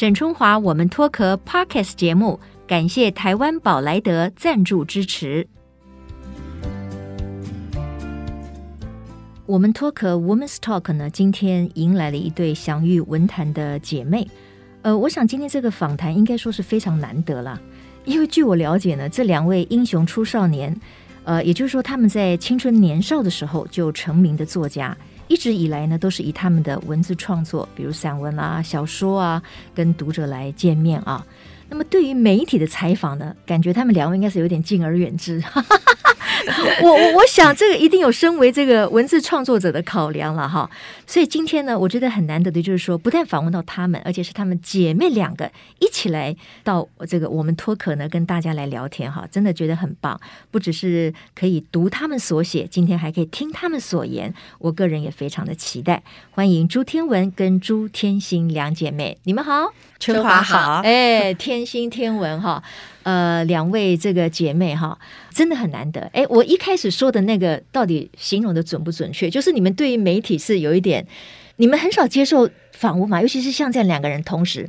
沈春华，我们脱壳 Podcast 节目，感谢台湾宝莱德赞助支持。我们脱壳 Women's Talk 呢，今天迎来了一对享誉文坛的姐妹。呃，我想今天这个访谈应该说是非常难得了，因为据我了解呢，这两位英雄出少年，呃，也就是说他们在青春年少的时候就成名的作家。一直以来呢，都是以他们的文字创作，比如散文啊、小说啊，跟读者来见面啊。那么对于媒体的采访呢，感觉他们两位应该是有点敬而远之。我我我想这个一定有身为这个文字创作者的考量了哈，所以今天呢，我觉得很难得的就是说，不但访问到他们，而且是他们姐妹两个一起来到这个我们脱壳呢，跟大家来聊天哈，真的觉得很棒。不只是可以读他们所写，今天还可以听他们所言，我个人也非常的期待。欢迎朱天文跟朱天心两姐妹，你们好，春华好，哎，天心天文哈。呃，两位这个姐妹哈，真的很难得。哎，我一开始说的那个到底形容的准不准确？就是你们对于媒体是有一点，你们很少接受访问嘛，尤其是像这样两个人同时，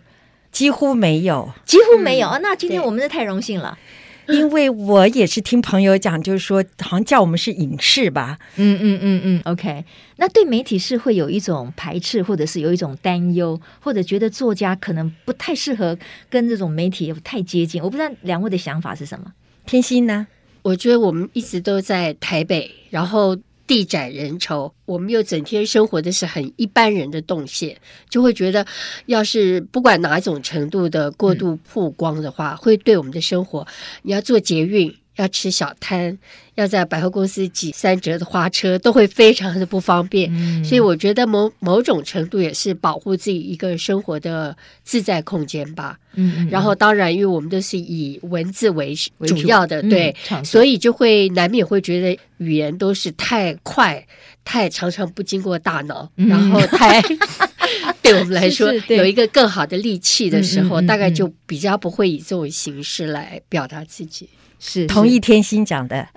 几乎没有，几乎没有啊。那今天我们是太荣幸了。因为我也是听朋友讲，就是说好像叫我们是影视吧，嗯嗯嗯嗯，OK。那对媒体是会有一种排斥，或者是有一种担忧，或者觉得作家可能不太适合跟这种媒体太接近。我不知道两位的想法是什么？天心呢？我觉得我们一直都在台北，然后。地窄人稠，我们又整天生活的是很一般人的动线，就会觉得，要是不管哪种程度的过度曝光的话，会对我们的生活，你要做捷运。要吃小摊，要在百货公司挤三折的花车，都会非常的不方便。嗯、所以我觉得某某种程度也是保护自己一个生活的自在空间吧。嗯，嗯，然后当然，因为我们都是以文字为主要的，对，嗯、所以就会难免会觉得语言都是太快，太常常不经过大脑，嗯、然后太 对我们来说有一个更好的利器的时候，大概就比较不会以这种形式来表达自己。是，同意天心讲的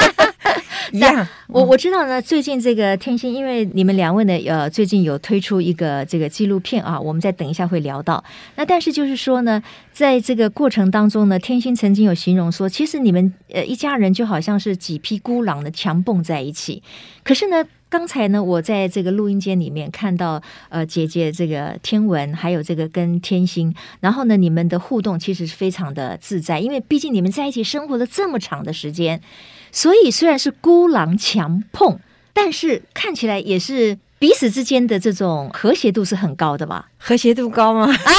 一样。我我知道呢，最近这个天心，因为你们两位呢，呃，最近有推出一个这个纪录片啊，我们再等一下会聊到。那但是就是说呢，在这个过程当中呢，天心曾经有形容说，其实你们呃一家人就好像是几匹孤狼的强蹦在一起。可是呢。刚才呢，我在这个录音间里面看到，呃，姐姐这个天文，还有这个跟天心，然后呢，你们的互动其实是非常的自在，因为毕竟你们在一起生活了这么长的时间，所以虽然是孤狼强碰，但是看起来也是彼此之间的这种和谐度是很高的吧？和谐度高吗？啊！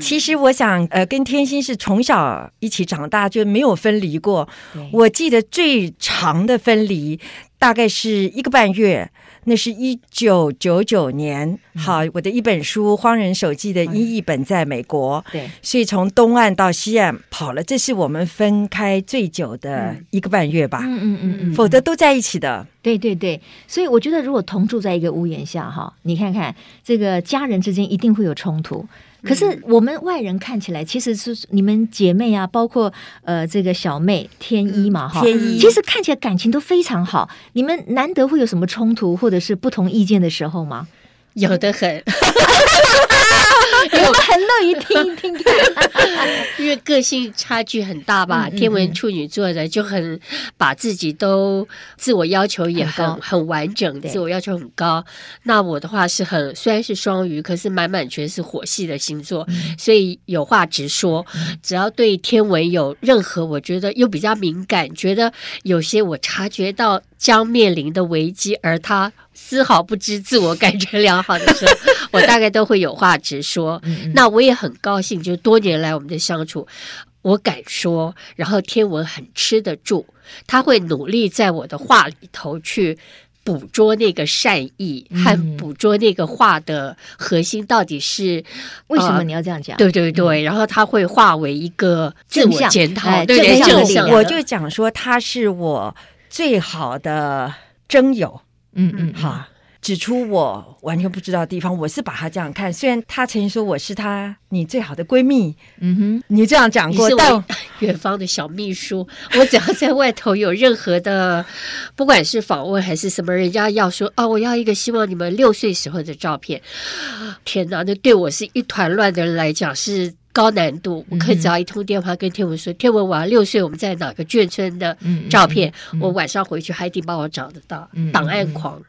其实我想，呃，跟天心是从小一起长大，就没有分离过。我记得最长的分离大概是一个半月，那是一九九九年。嗯、好，我的一本书《荒人手记》的英译本在美国，对，所以从东岸到西岸跑了，这是我们分开最久的一个半月吧。嗯嗯嗯嗯，嗯，否则都在一起的。对对对，所以我觉得如果同住在一个屋檐下，哈，你看看这个家人之间一定会有冲突。可是我们外人看起来，其实是你们姐妹啊，包括呃这个小妹天一嘛，哈，天一，其实看起来感情都非常好。你们难得会有什么冲突或者是不同意见的时候吗？有的很。我很乐意听一听 因为个性差距很大吧。天文处女座的就很把自己都自我要求也很 很完整，自我要求很高。那我的话是很虽然是双鱼，可是满满全是火系的星座，所以有话直说。只要对天文有任何我觉得又比较敏感，觉得有些我察觉到将面临的危机，而他丝毫不知自我感觉良好的时候，我大概都会有话直说。那我也很高兴，就多年来我们的相处，我敢说，然后天文很吃得住，他会努力在我的话里头去捕捉那个善意，和捕捉那个话的核心到底是为什么你要这样讲？对对对，然后他会化为一个自我检讨，对对，正向。我就讲说他是我最好的征友，嗯嗯，好。指出我完全不知道的地方。我是把他这样看，虽然他曾经说我是他你最好的闺蜜，嗯哼，你这样讲过，但 远方的小秘书，我只要在外头有任何的，不管是访问还是什么，人家要说啊，我要一个希望你们六岁时候的照片。天哪，那对我是一团乱的人来讲是。高难度，我可以只要一通电话跟天文说：“天文，我要六岁，我们在哪个眷村的照片？我晚上回去还得帮我找得到。档案狂，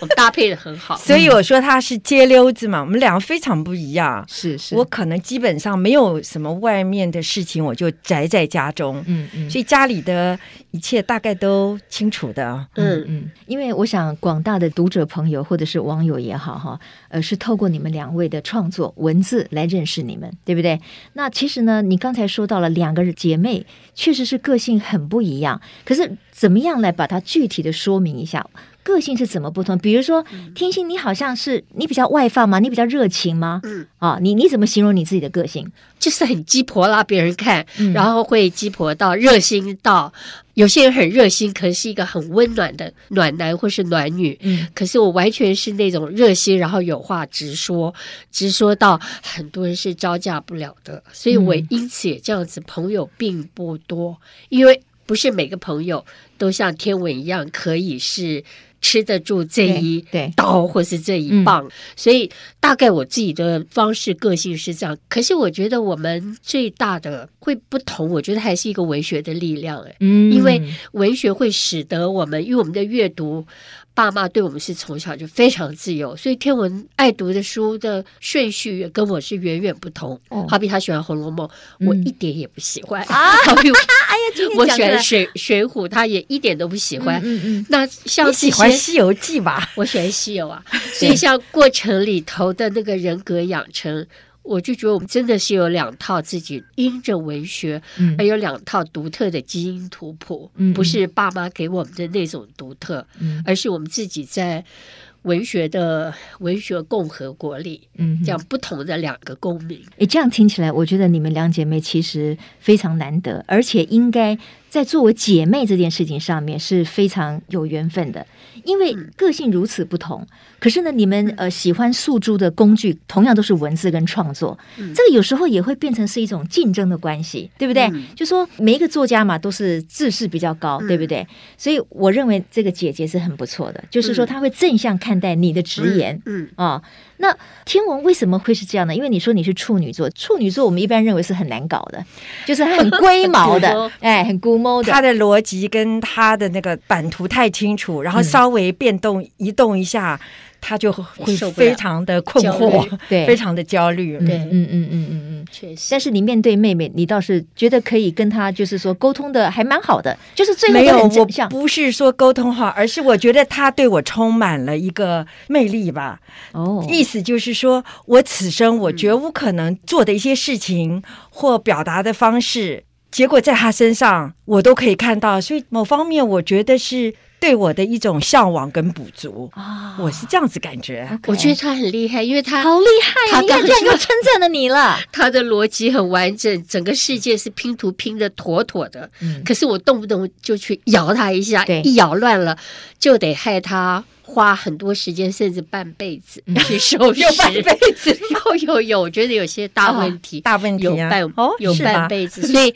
我们搭配的很好。所以我说他是街溜子嘛，我们两个非常不一样。是是，我可能基本上没有什么外面的事情，我就宅在家中。嗯嗯，所以家里的一切大概都清楚的。嗯嗯，因为我想广大的读者朋友或者是网友也好哈，呃，是透过你们两位的创作文字来认识你们，对不对？对不对？那其实呢，你刚才说到了两个姐妹，确实是个性很不一样。可是怎么样来把它具体的说明一下？个性是怎么不同？比如说，天心，你好像是你比较外放吗？你比较热情吗？嗯，啊，你你怎么形容你自己的个性？就是很鸡婆啦，别人看，然后会鸡婆到热心到，有些人很热心，可能是一个很温暖的暖男或是暖女。嗯，可是我完全是那种热心，然后有话直说，直说到很多人是招架不了的，所以我因此也这样子，朋友并不多，因为不是每个朋友都像天文一样可以是。吃得住这一刀，或是这一棒，嗯，所以大概我自己的方式个性是这样。可是我觉得我们最大的会不同，我觉得还是一个文学的力量，哎，嗯，因为文学会使得我们，因为我们的阅读。爸妈对我们是从小就非常自由，所以天文爱读的书的顺序也跟我是远远不同。哦、好比他喜欢《红楼梦》，嗯，我一点也不喜欢。啊，好比我，哎呀，我喜欢水《水水浒》，他也一点都不喜欢。嗯嗯，嗯。那像喜欢《西游记》吧？我喜欢《西游》啊。所以像过程里头的那个人格养成。我就觉得我们真的是有两套自己因着文学，嗯，而有两套独特的基因图谱，嗯，不是爸妈给我们的那种独特，嗯，而是我们自己在文学的文学共和国里，嗯，这样不同的两个公民。诶，这样听起来，我觉得你们两姐妹其实非常难得，而且应该在作为姐妹这件事情上面是非常有缘分的。因为个性如此不同，可是呢，你们呃喜欢诉诸的工具同样都是文字跟创作，这个有时候也会变成是一种竞争的关系，对不对？就说每一个作家嘛，都是自视比较高，对不对？所以我认为这个姐姐是很不错的，就是说她会正向看待你的直言，嗯啊。那天文为什么会是这样呢？因为你说你是处女座，处女座我们一般认为是很难搞的，就是很龟毛的，哎，很龟他的。逻辑跟他的那个版图太清楚，然后稍微变动移动一下。嗯他就会非常的困惑，对，非常的焦虑，对，嗯嗯嗯嗯嗯，确实。但是你面对妹妹，你倒是觉得可以跟她，就是说沟通的还蛮好的，就是最后没有，我不是说沟通好，而是我觉得她对我充满了一个魅力吧。哦，意思就是说我此生我绝无可能做的一些事情或表达的方式，结果在他身上我都可以看到，所以某方面我觉得是。对我的一种向往跟补足啊，我是这样子感觉。我觉得他很厉害，因为他好厉害，他刚刚又称赞了你了。他的逻辑很完整，整个世界是拼图拼的妥妥的。嗯，可是我动不动就去摇他一下，一摇乱了，就得害他花很多时间，甚至半辈子去收拾。半辈子，有有有，我觉得有些大问题，大问题有半哦有半辈子，所以。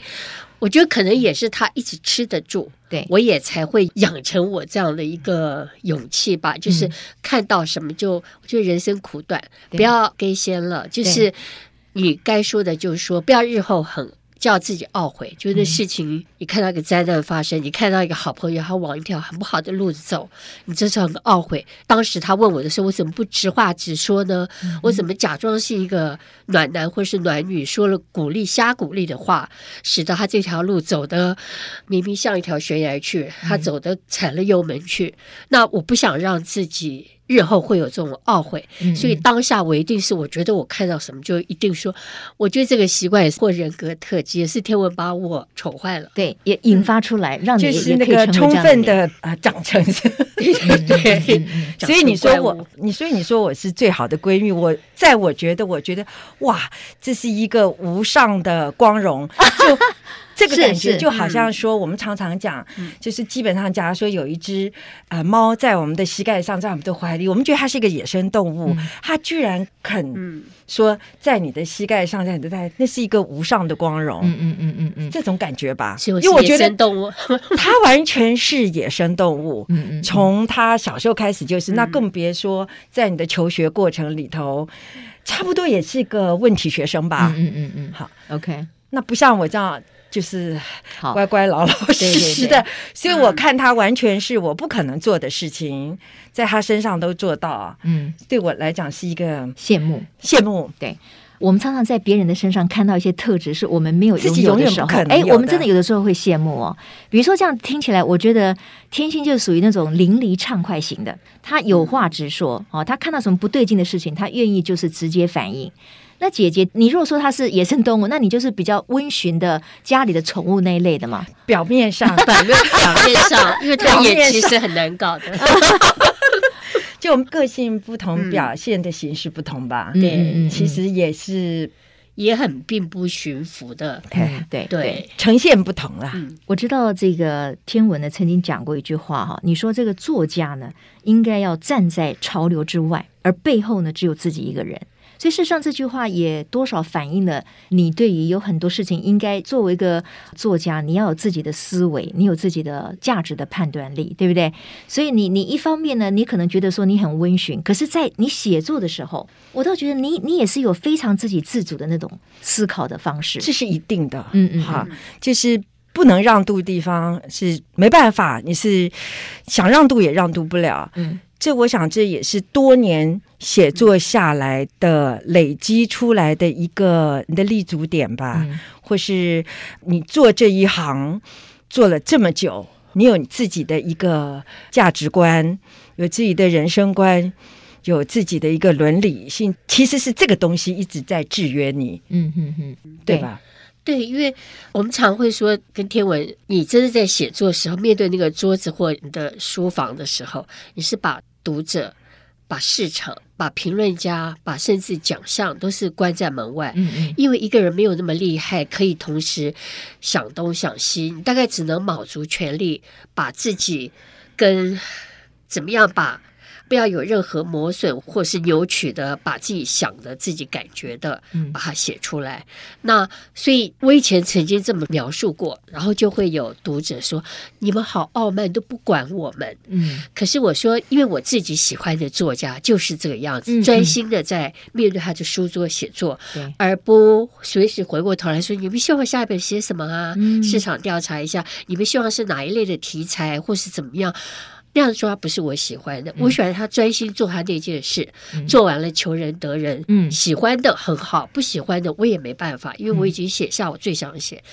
我觉得可能也是他一直吃得住，对，我也才会养成我这样的一个勇气吧。就是看到什么就，我觉得人生苦短，不要给先了。就是你该说的，就是说，不要日后很。叫自己懊悔，就是那事情，你看到一个灾难发生，嗯，你看到一个好朋友他往一条很不好的路子走，你真是很懊悔。当时他问我的时候，我怎么不直话直说呢？嗯、我怎么假装是一个暖男或是暖女，说了鼓励、瞎鼓励的话，使得他这条路走的明明像一条悬崖去，他走的踩了油门去，嗯。那我不想让自己。日后会有这种懊悔，所以当下我一定是我觉得我看到什么就一定说，我觉得这个习惯也是或人格特质，也是天文把我宠坏了，对，也引发出来，让你就是那个充分的啊长成，对对 对，所以你说我，你所以你说我是最好的闺蜜，我在我觉得，我觉得哇，这是一个无上的光荣，就。这个感觉就好像说，我们常常讲，就是基本上，假如说有一只啊猫在我们的膝盖上，在我们的怀里，我们觉得它是一个野生动物，它居然肯说在你的膝盖上，在你的在，那是一个无上的光荣。嗯嗯嗯嗯嗯，这种感觉吧，因为我觉得动物，它完全是野生动物。嗯嗯，从它小时候开始就是，那更别说在你的求学过程里头，差不多也是个问题学生吧。嗯嗯嗯，好，OK。那不像我这样，就是乖乖老老实实的，所以我看他完全是我不可能做的事情，在他身上都做到。嗯，对我来讲是一个羡慕，羡慕。对，我们常常在别人的身上看到一些特质，是我们没有拥有的时候，哎，我们真的有的时候会羡慕哦。比如说这样听起来，我觉得天心就是属于那种淋漓畅快型的，他有话直说哦，他看到什么不对劲的事情，他愿意就是直接反应。那姐姐，你如果说它是野生动物，那你就是比较温驯的家里的宠物那一类的嘛？表面上，表面表面上，因为它也其实很难搞的。就我们个性不同，表现的形式不同吧？嗯、对，其实也是也很并不驯服的。嗯、对对对，呈现不同啦。嗯、我知道这个天文呢曾经讲过一句话哈，你说这个作家呢应该要站在潮流之外，而背后呢只有自己一个人。所以事实上，这句话也多少反映了你对于有很多事情，应该作为一个作家，你要有自己的思维，你有自己的价值的判断力，对不对？所以你你一方面呢，你可能觉得说你很温驯，可是在你写作的时候，我倒觉得你你也是有非常自己自主的那种思考的方式，这是一定的。嗯嗯，哈，就是不能让渡地方是没办法，你是想让渡也让渡不了。嗯。这我想，这也是多年写作下来的累积出来的一个你的立足点吧，嗯、或是你做这一行做了这么久，你有你自己的一个价值观，有自己的人生观，有自己的一个伦理性，其实是这个东西一直在制约你，嗯嗯嗯，对吧？对，因为我们常会说，跟天文，你真的在写作的时候，面对那个桌子或你的书房的时候，你是把读者、把市场、把评论家、把甚至奖项都是关在门外，嗯嗯，因为一个人没有那么厉害，可以同时想东想西，你大概只能卯足全力把自己跟怎么样把。不要有任何磨损或是扭曲的，把自己想的、自己感觉的，把它写出来。嗯、那所以，我以前曾经这么描述过，然后就会有读者说：“你们好傲慢，都不管我们。”嗯。可是我说，因为我自己喜欢的作家就是这个样子，嗯、专心的在面对他的书桌写作，嗯、而不随时回过头来说：“你们希望下一本写什么啊？嗯、市场调查一下，你们希望是哪一类的题材，或是怎么样？”那样说他不是我喜欢的，嗯、我喜欢他专心做他那件事，嗯、做完了求人得人。嗯，喜欢的很好，不喜欢的我也没办法，因为我已经写下我最想写。嗯、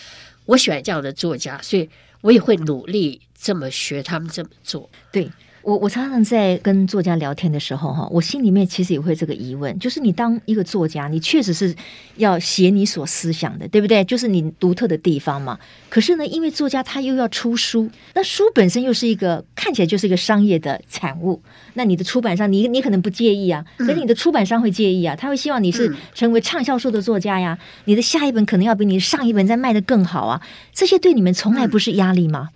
我喜欢这样的作家，所以我也会努力这么学他们这么做。对。我我常常在跟作家聊天的时候，哈，我心里面其实也会这个疑问，就是你当一个作家，你确实是要写你所思想的，对不对？就是你独特的地方嘛。可是呢，因为作家他又要出书，那书本身又是一个看起来就是一个商业的产物，那你的出版商，你你可能不介意啊，可是你的出版商会介意啊，他会希望你是成为畅销书的作家呀，你的下一本可能要比你上一本再卖的更好啊，这些对你们从来不是压力吗？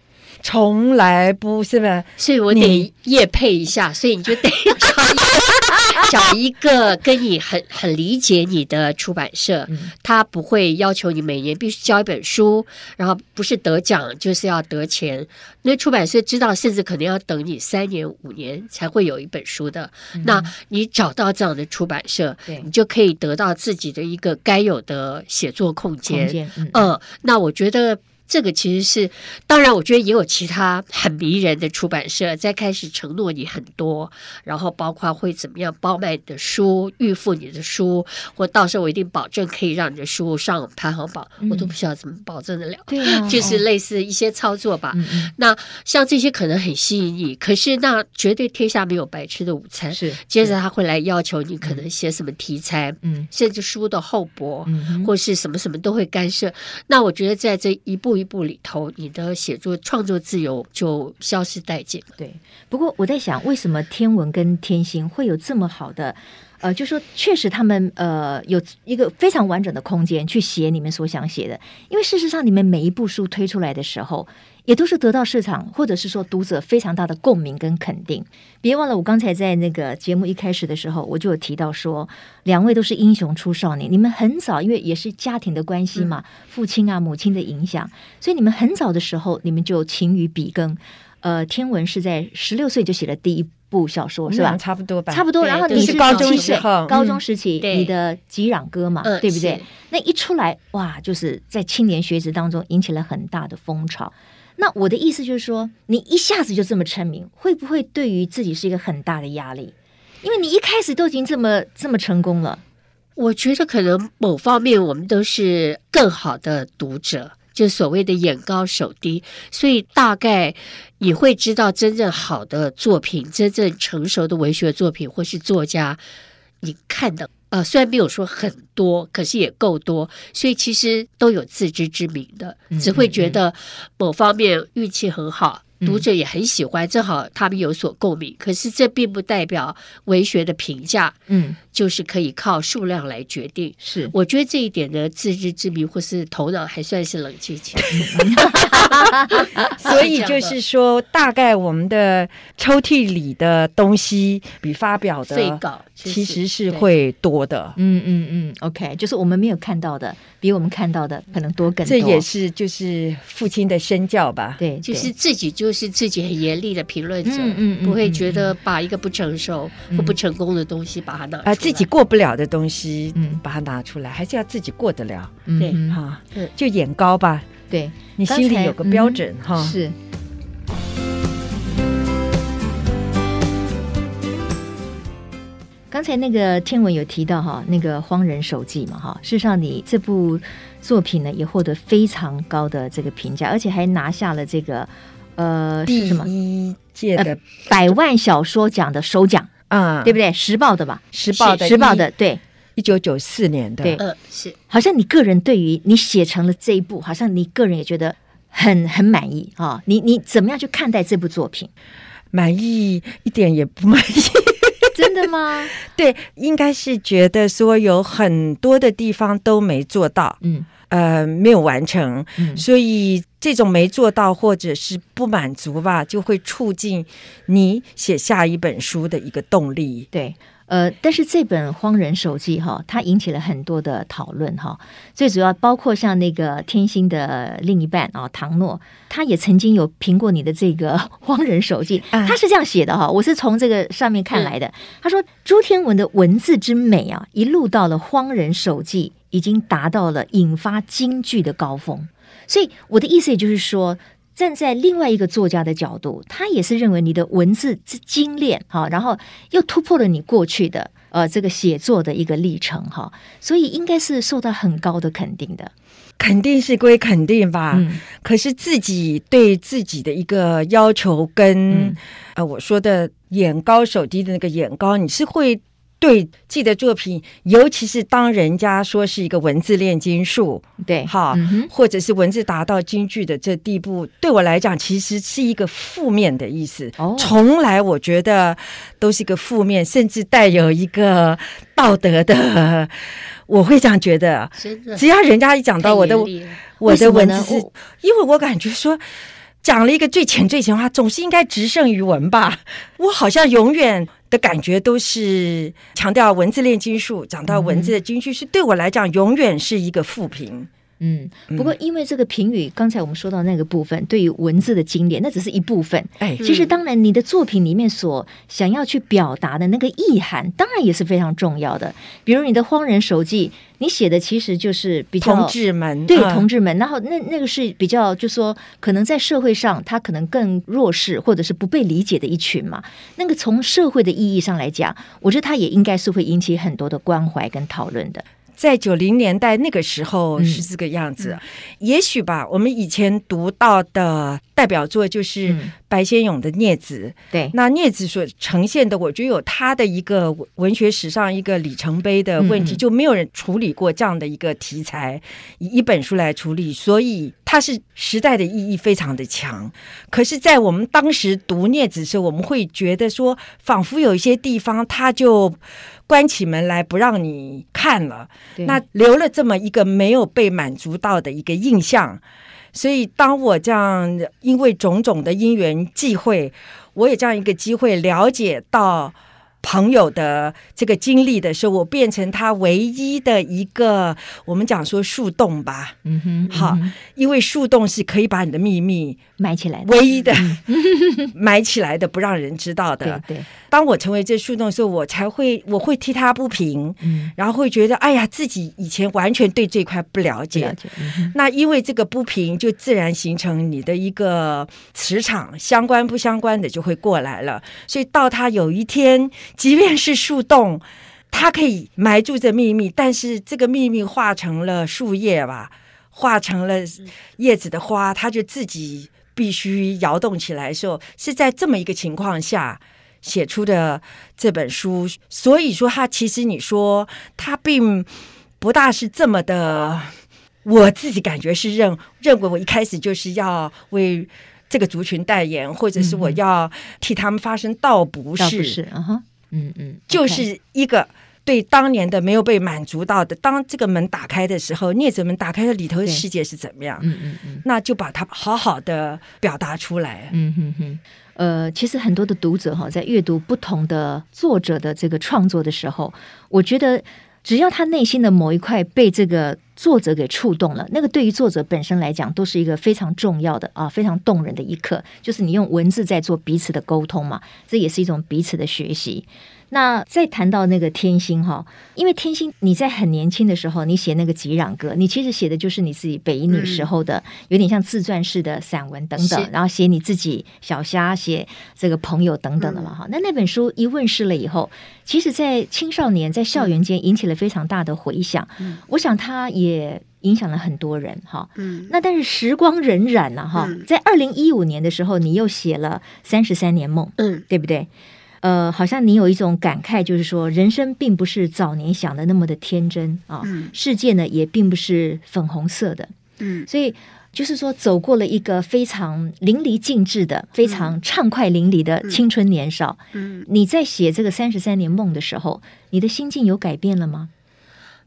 从来不是吧？所以我得夜配一下，所以你就得找一个找一个跟你很很理解你的出版社，他不会要求你每年必须交一本书，然后不是得奖就是要得钱。那出版社知道，甚至可能要等你三年五年才会有一本书的。那你找到这样的出版社，你就可以得到自己的一个该有的写作空间。嗯，那我觉得。这个其实是，当然，我觉得也有其他很迷人的出版社在开始承诺你很多，然后包括会怎么样包卖你的书、预付你的书，或到时候我一定保证可以让你的书上排行榜，嗯、我都不知道怎么保证得了。对、啊，就是类似一些操作吧。嗯、那像这些可能很吸引你，可是那绝对天下没有白吃的午餐。是，接着他会来要求你可能写什么题材，嗯，甚至书的厚薄，嗯，或是什么什么都会干涉。那我觉得在这一步。一步里头，你的写作创作自由就消失殆尽了。对，不过我在想，为什么天文跟天星会有这么好的呃，就说确实他们呃有一个非常完整的空间去写你们所想写的，因为事实上你们每一部书推出来的时候，也都是得到市场或者是说读者非常大的共鸣跟肯定。别忘了，我刚才在那个节目一开始的时候，我就有提到说，两位都是英雄出少年，你们很早因为也是家庭的关系嘛，父亲啊母亲的影响，所以你们很早的时候你们就勤于笔耕。呃，天文是在十六岁就写了第一部小说是吧？差不多吧，差不多。然后你是高中时候，高中时期你的《吉壤歌》嘛，对不对？那一出来哇，就是在青年学子当中引起了很大的风潮。那我的意思就是说，你一下子就这么成名，会不会对于自己是一个很大的压力？因为你一开始都已经这么这么成功了。我觉得可能某方面我们都是更好的读者。就所谓的眼高手低，所以大概你会知道真正好的作品，真正成熟的文学作品或是作家，你看的呃，虽然没有说很多，可是也够多，所以其实都有自知之明的，只会觉得某方面运气很好。读者也很喜欢，正好他们有所共鸣。可是这并不代表文学的评价，嗯，就是可以靠数量来决定。是，我觉得这一点的自知之明或是头脑还算是冷静起来。所以就是说，大概我们的抽屉里的东西比发表的最高，其实是会多的。嗯嗯嗯，OK，就是我们没有看到的，比我们看到的可能多更多。这也是就是父亲的身教吧？对，就是自己就。是自己很严厉的评论者，嗯不会觉得把一个不成熟或不成功的东西把它拿出来，啊、呃，自己过不了的东西，嗯，把它拿出来，还是要自己过得了，对，哈，就眼高吧，对，你心里有个标准，哈、嗯，是。刚才那个天文有提到哈，那个《荒人手记》嘛，哈，事实上你这部作品呢也获得非常高的这个评价，而且还拿下了这个呃是什么？第一届的百万小说奖的首奖。啊，嗯、对不对？时报的吧？时报的，时报的，对，一九九四年的，对，嗯，是。好像你个人对于你写成了这一部，好像你个人也觉得很很满意啊。你你怎么样去看待这部作品？满意一点也不满意。真的吗？对，应该是觉得说有很多的地方都没做到，嗯，呃，没有完成，嗯，所以这种没做到或者是不满足吧，就会促进你写下一本书的一个动力，对。呃，但是这本《荒人手记》哈，它引起了很多的讨论哈。最主要包括像那个天心的另一半啊，唐诺，他也曾经有评过你的这个 《荒人手记》，他是这样写的哈。我是从这个上面看来的。他说朱天文的文字之美啊，一路到了《荒人手记》，已经达到了引发京剧的高峰。所以我的意思也就是说。站在另外一个作家的角度，他也是认为你的文字之精炼哈，然后又突破了你过去的呃这个写作的一个历程哈，所以应该是受到很高的肯定的。肯定是归肯定吧，嗯、可是自己对自己的一个要求跟、嗯、呃我说的眼高手低的那个眼高，你是会。对自己的作品，尤其是当人家说是一个文字炼金术，对，哈，嗯、或者是文字达到京剧的这地步，对我来讲，其实是一个负面的意思。哦，从来我觉得都是一个负面，甚至带有一个道德的。我会这样觉得，只要人家一讲到我的我的文字是，因为我感觉说。讲了一个最浅最浅的话，总是应该直胜于文吧？我好像永远的感觉都是强调文字炼金术，讲到文字的金句，是对我来讲永远是一个负评。嗯，不过因为这个评语，刚才我们说到那个部分，对于文字的经典，那只是一部分。哎，其实当然，你的作品里面所想要去表达的那个意涵，当然也是非常重要的。比如你的《荒人手记》，你写的其实就是比较同志们，对同志们，然后那那个是比较，就说可能在社会上他可能更弱势，或者是不被理解的一群嘛。那个从社会的意义上来讲，我觉得他也应该是会引起很多的关怀跟讨论的。在九零年代那个时候是这个样子，也许吧。我们以前读到的代表作就是白先勇的《孽子》，对，那《孽子》所呈现的，我觉得有他的一个文学史上一个里程碑的问题，嗯、就没有人处理过这样的一个题材，以一本书来处理，所以它是时代的意义非常的强。可是，在我们当时读《孽子》的时候，我们会觉得说，仿佛有一些地方它就。关起门来不让你看了，那留了这么一个没有被满足到的一个印象。所以，当我这样因为种种的因缘际会，我有这样一个机会了解到。朋友的这个经历的时候，我变成他唯一的一个，我们讲说树洞吧，嗯哼，好，嗯，因为树洞是可以把你的秘密埋起来的，唯一的嗯 埋起来的，不让人知道的。对对。当我成为这树洞的时候，我才会我会替他不平，嗯，然后会觉得，哎呀，自己以前完全对这块不了解，了解，嗯，那因为这个不平，就自然形成你的一个磁场，相关不相关的就会过来了。所以到他有一天。即便是树洞，它可以埋住这秘密，但是这个秘密化成了树叶吧，化成了叶子的花，它就自己必须摇动起来的时候，是在这么一个情况下写出的这本书。所以说，它其实你说它并不大是这么的，我自己感觉是认认为我一开始就是要为这个族群代言，或者是我要替他们发声，倒不是，倒不是，啊哈。嗯嗯，就是一个对当年的没有被满足到的，当这个门打开的时候，镊子门打开的里头的世界是怎么样？嗯嗯嗯，那就把它好好的表达出来。嗯哼哼，呃，其实很多的读者哈，在阅读不同的作者的这个创作的时候，我觉得只要他内心的某一块被这个作者给触动了，那个对于作者本身来讲，都是一个非常重要的啊，非常动人的一刻。就是你用文字在做彼此的沟通嘛，这也是一种彼此的学习。那再谈到那个天心哈，因为天心你在很年轻的时候，你写那个《吉壤歌》，你其实写的就是你自己北一女时候的，有点像自传式的散文等等，然后写你自己小虾，写这个朋友等等的嘛哈。那那本书一问世了以后，其实，在青少年在校园间引起了非常大的回响。我想它也影响了很多人哈。嗯，那但是时光荏苒了哈，在二零一五年的时候，你又写了《三十三年梦》，嗯，对不对？呃，好像你有一种感慨，就是说，人生并不是早年想的那么的天真啊，嗯、世界呢也并不是粉红色的，嗯，所以就是说，走过了一个非常淋漓尽致的、嗯、非常畅快淋漓的青春年少，嗯，你在写这个三十三年梦的时候，你的心境有改变了吗？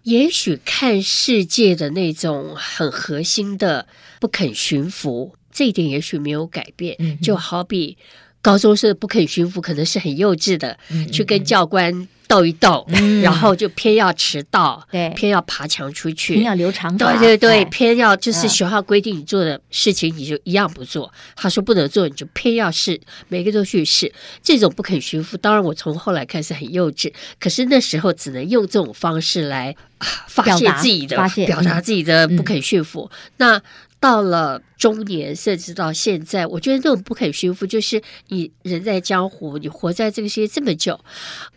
也许看世界的那种很核心的不肯驯服，这一点也许没有改变，嗯、就好比。高中生不肯驯服，可能是很幼稚的，去跟教官斗一斗，嗯、然后就偏要迟到，对，偏要爬墙出去，偏要留长发，对对对，偏要就是学校规定你做的事情，你就一样不做。嗯、他说不能做，你就偏要试，每个都去试。这种不肯驯服，当然我从后来看是很幼稚，可是那时候只能用这种方式来发泄自己的，表达自己的不肯驯服。嗯、那。到了中年，甚至到现在，我觉得那种不肯驯服，就是你人在江湖，你活在这个世界这么久，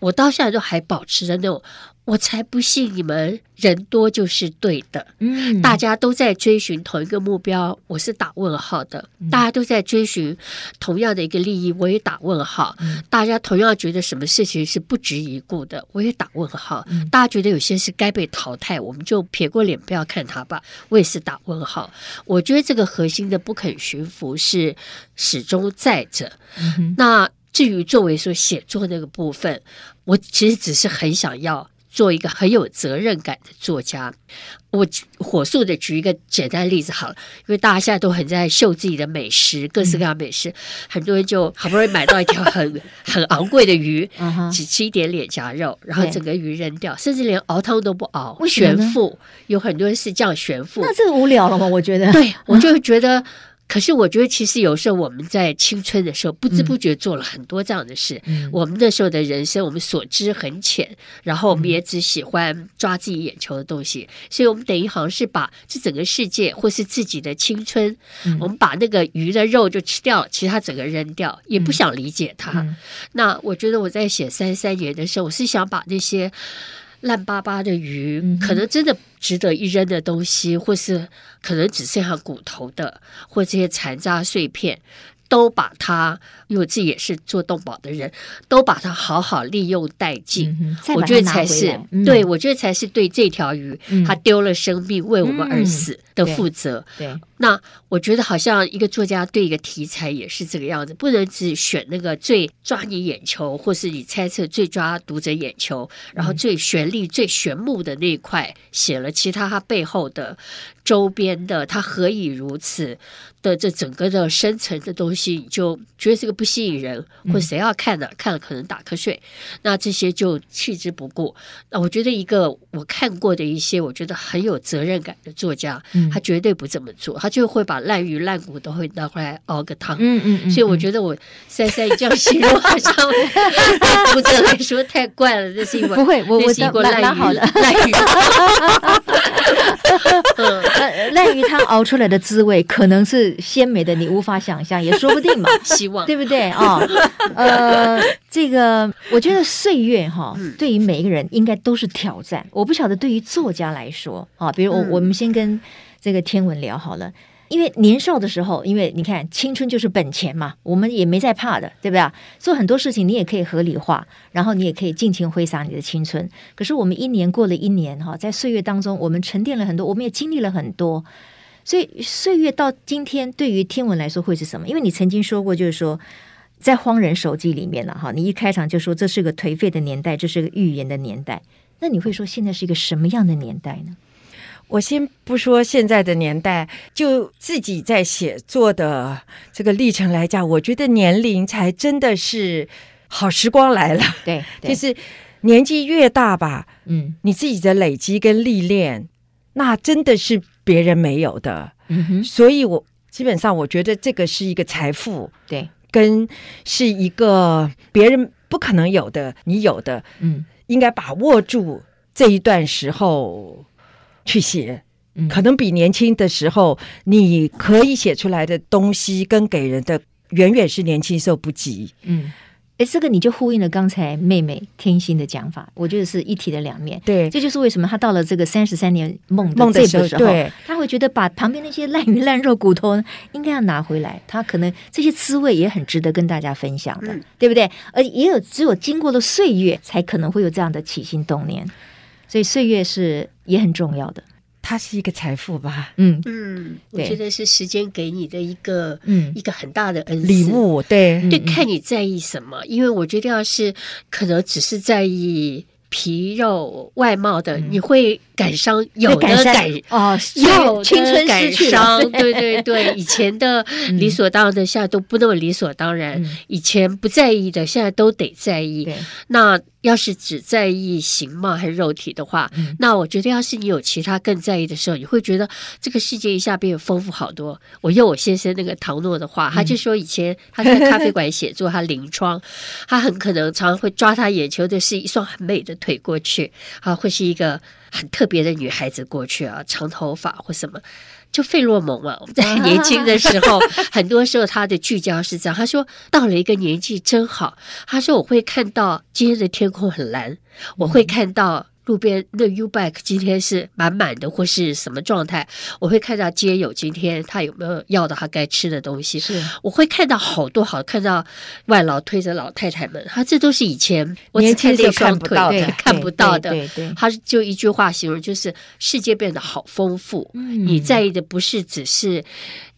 我到现在都还保持着那种。我才不信你们人多就是对的，嗯，大家都在追寻同一个目标，我是打问号的。嗯、大家都在追寻同样的一个利益，我也打问号。嗯、大家同样觉得什么事情是不值一顾的，我也打问号。嗯、大家觉得有些是该被淘汰，我们就撇过脸不要看他吧，我也是打问号。我觉得这个核心的不肯驯服是始终在着。嗯、那至于作为说写作那个部分，我其实只是很想要。做一个很有责任感的作家，我火速的举一个简单的例子好了，因为大家现在都很在秀自己的美食，各式各样美食，嗯、很多人就好不容易买到一条很 很昂贵的鱼，只吃一点脸颊肉，然后整个鱼扔掉，甚至连熬汤都不熬，悬腹，有很多人是这样悬腹，那这个无聊了吗？我觉得，对我就觉得。可是我觉得，其实有时候我们在青春的时候，不知不觉做了很多这样的事。嗯、我们那时候的人生，我们所知很浅，然后我们也只喜欢抓自己眼球的东西，嗯、所以我们等于好像是把这整个世界或是自己的青春，嗯、我们把那个鱼的肉就吃掉，其他整个扔掉，也不想理解它。嗯、那我觉得我在写三三年的时候，我是想把那些。烂巴巴的鱼，嗯、可能真的值得一扔的东西，或是可能只剩下骨头的，或这些残渣碎片，都把它，因为我自己也是做动保的人，都把它好好利用殆尽。嗯、我觉得才是，嗯、对我觉得才是对这条鱼，它丢了生命为我们而死的负责。对。对那我觉得好像一个作家对一个题材也是这个样子，不能只选那个最抓你眼球，或是你猜测最抓读者眼球，然后最旋律、最炫目的那一块写了，其他它背后的周边的，它何以如此？的这整个的深层的东西，你就觉得这个不吸引人，或谁要看呢？看了可能打瞌睡，那这些就弃之不顾。那我觉得一个我看过的一些我觉得很有责任感的作家，他绝对不这么做，他就会把烂鱼烂骨都会拿回来熬个汤。嗯嗯嗯，所以我觉得我赛赛这样形容好像对读者来说太怪了，这是因为不会，我我讲蛮好的烂鱼。嗯，烂鱼汤熬出来的滋味可能是。鲜美的你无法想象，也说不定嘛。希望对不对啊？哦？呃，这个我觉得岁月哈，对于每一个人应该都是挑战。我不晓得对于作家来说啊，比如我我们先跟这个天文聊好了，因为年少的时候，因为你看青春就是本钱嘛，我们也没在怕的，对不对？做很多事情你也可以合理化，然后你也可以尽情挥洒你的青春。可是我们一年过了一年哈，在岁月当中，我们沉淀了很多，我们也经历了很多。所以岁月到今天，对于天文来说会是什么？因为你曾经说过，就是说在《荒人手记》里面了哈，你一开场就说这是个颓废的年代，这是个预言的年代。那你会说现在是一个什么样的年代呢？我先不说现在的年代，就自己在写作的这个历程来讲，我觉得年龄才真的是好时光来了。对，就是年纪越大吧，嗯，你自己的累积跟历练，那真的是。别人没有的，嗯哼，所以我基本上我觉得这个是一个财富，对，跟是一个别人不可能有的，你有的，嗯，应该把握住这一段时候去写，嗯，可能比年轻的时候你可以写出来的东西跟给人的远远是年轻时候不及，嗯。哎，这个你就呼应了刚才妹妹天心的讲法，我觉得是一体的两面。对，这就是为什么他到了这个三十三年梦梦的时候，对，他会觉得把旁边那些烂鱼烂肉骨头应该要拿回来，他可能这些滋味也很值得跟大家分享的，嗯、对不对？而也有只有经过了岁月，才可能会有这样的起心动念，所以岁月是也很重要的。它是一个财富吧？嗯嗯，我觉得是时间给你的一个嗯一个很大的恩礼物。对对，看你在意什么。因为我觉得要是可能只是在意皮肉外貌的，你会感伤，有的感哦，有青春感伤。对对对，以前的理所当然的，现在都不那么理所当然。以前不在意的，现在都得在意。那。要是只在意形貌还是肉体的话，嗯、那我觉得，要是你有其他更在意的时候，你会觉得这个世界一下变得丰富好多。我用我先生那个唐诺的话，嗯、他就说，以前他在咖啡馆写作，他临窗，他很可能常常会抓他眼球的是一双很美的腿过去，啊，会是一个很特别的女孩子过去啊，长头发或什么。就费洛蒙嘛，我们在年轻的时候，很多时候他的聚焦是这样。他说到了一个年纪真好。他说我会看到今天的天空很蓝，我会看到。路边的 U-bike 今天是满满的，或是什么状态？我会看到街友今天他有没有要到他该吃的东西？是，我会看到好多好看到外劳推着老太太们，他这都是以前我只看那双腿看不到的。对对，他就一句话形容，就是世界变得好丰富。嗯，你在意的不是只是。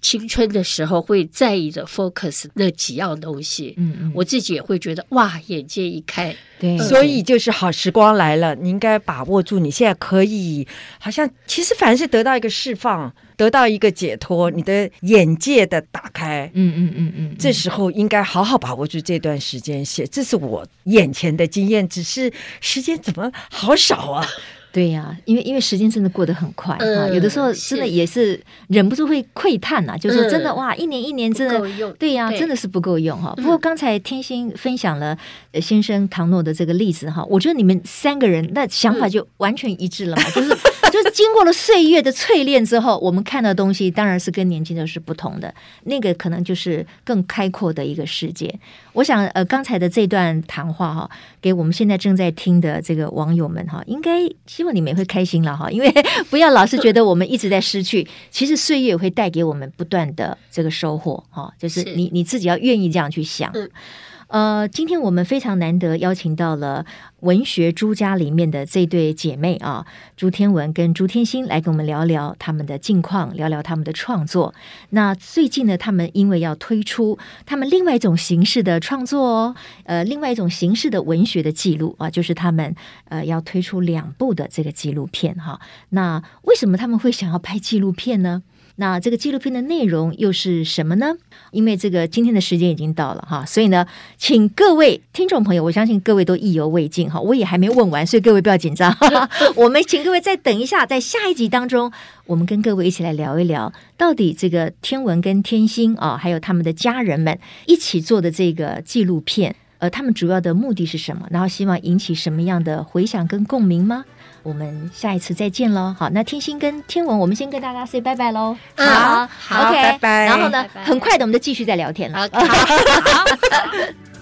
青春的时候会在意的 focus 那几样东西，嗯嗯，我自己也会觉得哇，眼界一开，对，所以就是好时光来了，你应该把握住。你现在可以，好像其实凡是得到一个释放，得到一个解脱，你的眼界的打开，嗯嗯嗯嗯，这时候应该好好把握住这段时间写。这是我眼前的经验，只是时间怎么好少啊？对呀、啊，因为因为时间真的过得很快、嗯、啊，有的时候真的也是忍不住会窥探呐、啊，就是真的哇，一年一年真的对呀、真的是不够用哈。不过刚才天心分享了先生唐诺的这个例子哈，我觉得你们三个人那想法就完全一致了嘛，嗯、就是就是经过了岁月的淬炼之后，我们看到的东西当然是跟年轻的是不同的，那个可能就是更开阔的一个世界。我想呃，刚才的这段谈话哈，给我们现在正在听的这个网友们哈，应该。希望你们也会开心了哈，因为不要老是觉得我们一直在失去，其实岁月会带给我们不断的这个收获哈，就是你你自己要愿意这样去想。呃，今天我们非常难得邀请到了文学朱家里面的这对姐妹啊，朱天文跟朱天心来跟我们聊聊他们的近况，聊聊他们的创作。那最近呢，他们因为要推出他们另外一种形式的创作哦，呃，另外一种形式的文学的记录啊，就是他们呃要推出两部的这个纪录片哈。那为什么他们会想要拍纪录片呢？那这个纪录片的内容又是什么呢？因为这个今天的时间已经到了哈，所以呢，请各位听众朋友，我相信各位都意犹未尽哈，我也还没问完，所以各位不要紧张。我们请各位再等一下，在下一集当中，我们跟各位一起来聊一聊，到底这个天文跟天星啊，还有他们的家人们一起做的这个纪录片，呃，他们主要的目的是什么？然后希望引起什么样的回响跟共鸣吗？我们下一次再见喽！好，那天心跟天文，我们先跟大家 say 拜拜喽。好，好，OK，拜拜。然后呢，很快的，我们就继续再聊天了。好，好。